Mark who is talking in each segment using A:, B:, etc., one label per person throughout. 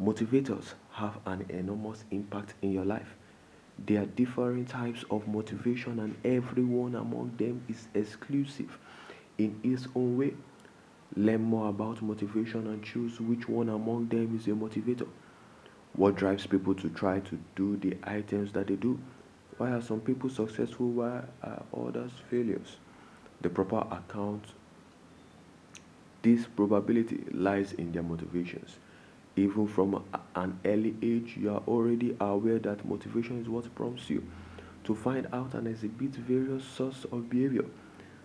A: Motivators have an enormous impact in your life. There are different types of motivation, and every one among them is exclusive in its own way. Learn more about motivation and choose which one among them is your motivator. What drives people to try to do the items that they do? Why are some people successful? Why are others failures? The proper account this probability lies in their motivations. Even from an early age, you are already aware that motivation is what prompts you to find out and exhibit various sorts of behavior,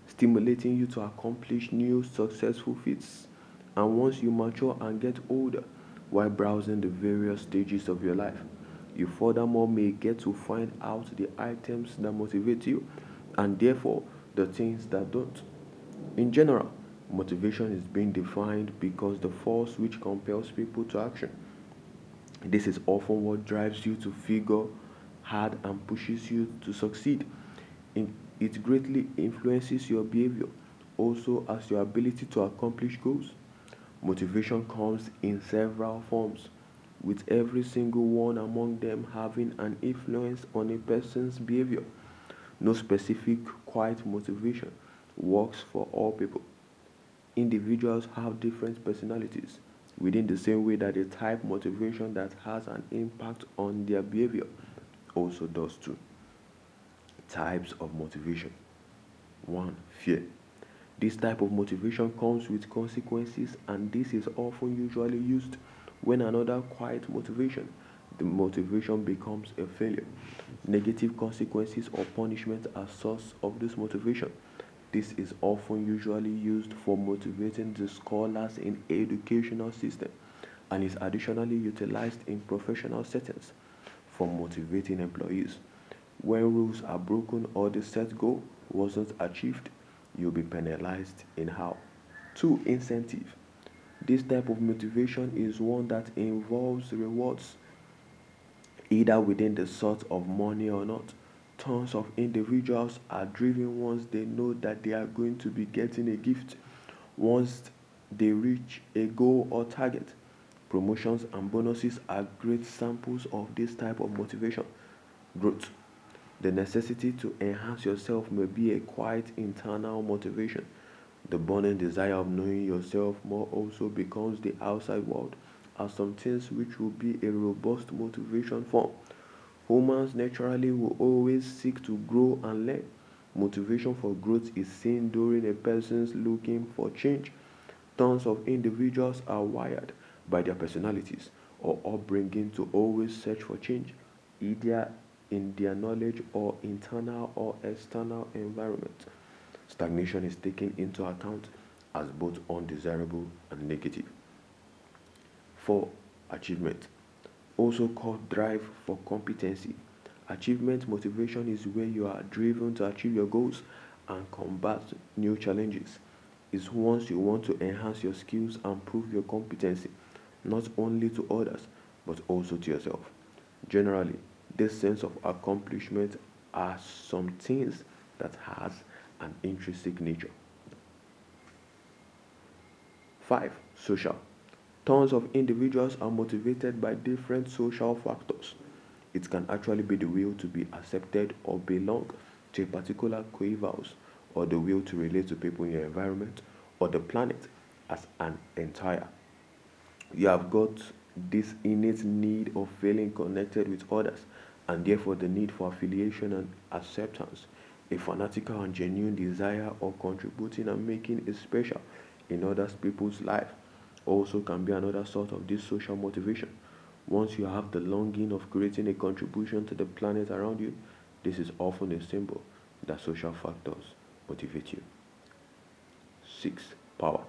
A: stimulating you to accomplish new successful feats. And once you mature and get older, while browsing the various stages of your life, you furthermore may get to find out the items that motivate you and therefore the things that don't. In general, Motivation is being defined because the force which compels people to action. This is often what drives you to figure hard and pushes you to succeed. It greatly influences your behavior, also as your ability to accomplish goals. Motivation comes in several forms, with every single one among them having an influence on a person's behavior. No specific quiet motivation works for all people individuals have different personalities within the same way that a type motivation that has an impact on their behavior also does too. Types of motivation. 1. Fear. This type of motivation comes with consequences and this is often usually used when another quiet motivation the motivation becomes a failure. Negative consequences or punishment are source of this motivation. This is often usually used for motivating the scholars in educational system and is additionally utilized in professional settings for motivating employees. When rules are broken or the set goal wasn't achieved, you'll be penalized in how. 2. Incentive. This type of motivation is one that involves rewards either within the sort of money or not tons of individuals are driven once they know that they are going to be getting a gift once they reach a goal or target. Promotions and bonuses are great samples of this type of motivation. Growth. The necessity to enhance yourself may be a quiet internal motivation. The burning desire of knowing yourself more also becomes the outside world as some things which will be a robust motivation form. Humans naturally will always seek to grow and learn. Motivation for growth is seen during a person's looking for change. Tons of individuals are wired by their personalities or upbringing to always search for change, either in their knowledge or internal or external environment. Stagnation is taken into account as both undesirable and negative. 4. Achievement also called drive for competency. Achievement motivation is where you are driven to achieve your goals and combat new challenges. It's once you want to enhance your skills and prove your competency, not only to others, but also to yourself. Generally, this sense of accomplishment are some things that has an intrinsic nature. 5. Social. Tons of individuals are motivated by different social factors. It can actually be the will to be accepted or belong to a particular coeval, or the will to relate to people in your environment, or the planet as an entire. You have got this innate need of feeling connected with others, and therefore the need for affiliation and acceptance, a fanatical and genuine desire of contributing and making it special in other people's life also can be another sort of this social motivation. Once you have the longing of creating a contribution to the planet around you, this is often a symbol that social factors motivate you. 6. Power.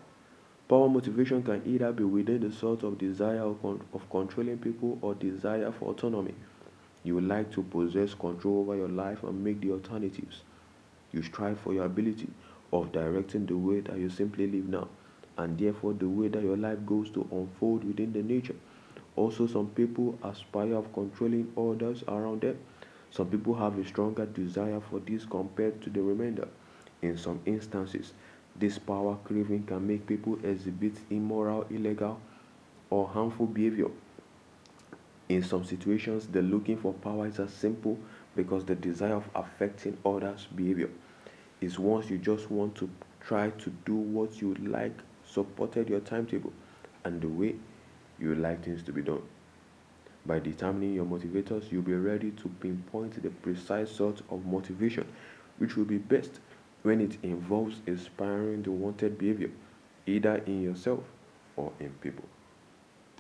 A: Power motivation can either be within the sort of desire of, con- of controlling people or desire for autonomy. You like to possess control over your life and make the alternatives. You strive for your ability of directing the way that you simply live now and therefore the way that your life goes to unfold within the nature. Also, some people aspire of controlling others around them. Some people have a stronger desire for this compared to the remainder. In some instances, this power craving can make people exhibit immoral, illegal, or harmful behavior In some situations, the looking for power is as simple because the desire of affecting others' behavior is once you just want to try to do what you like, supported your timetable, and the way you like things to be done. By determining your motivators, you'll be ready to pinpoint the precise sort of motivation which will be best when it involves inspiring the wanted behavior, either in yourself or in people.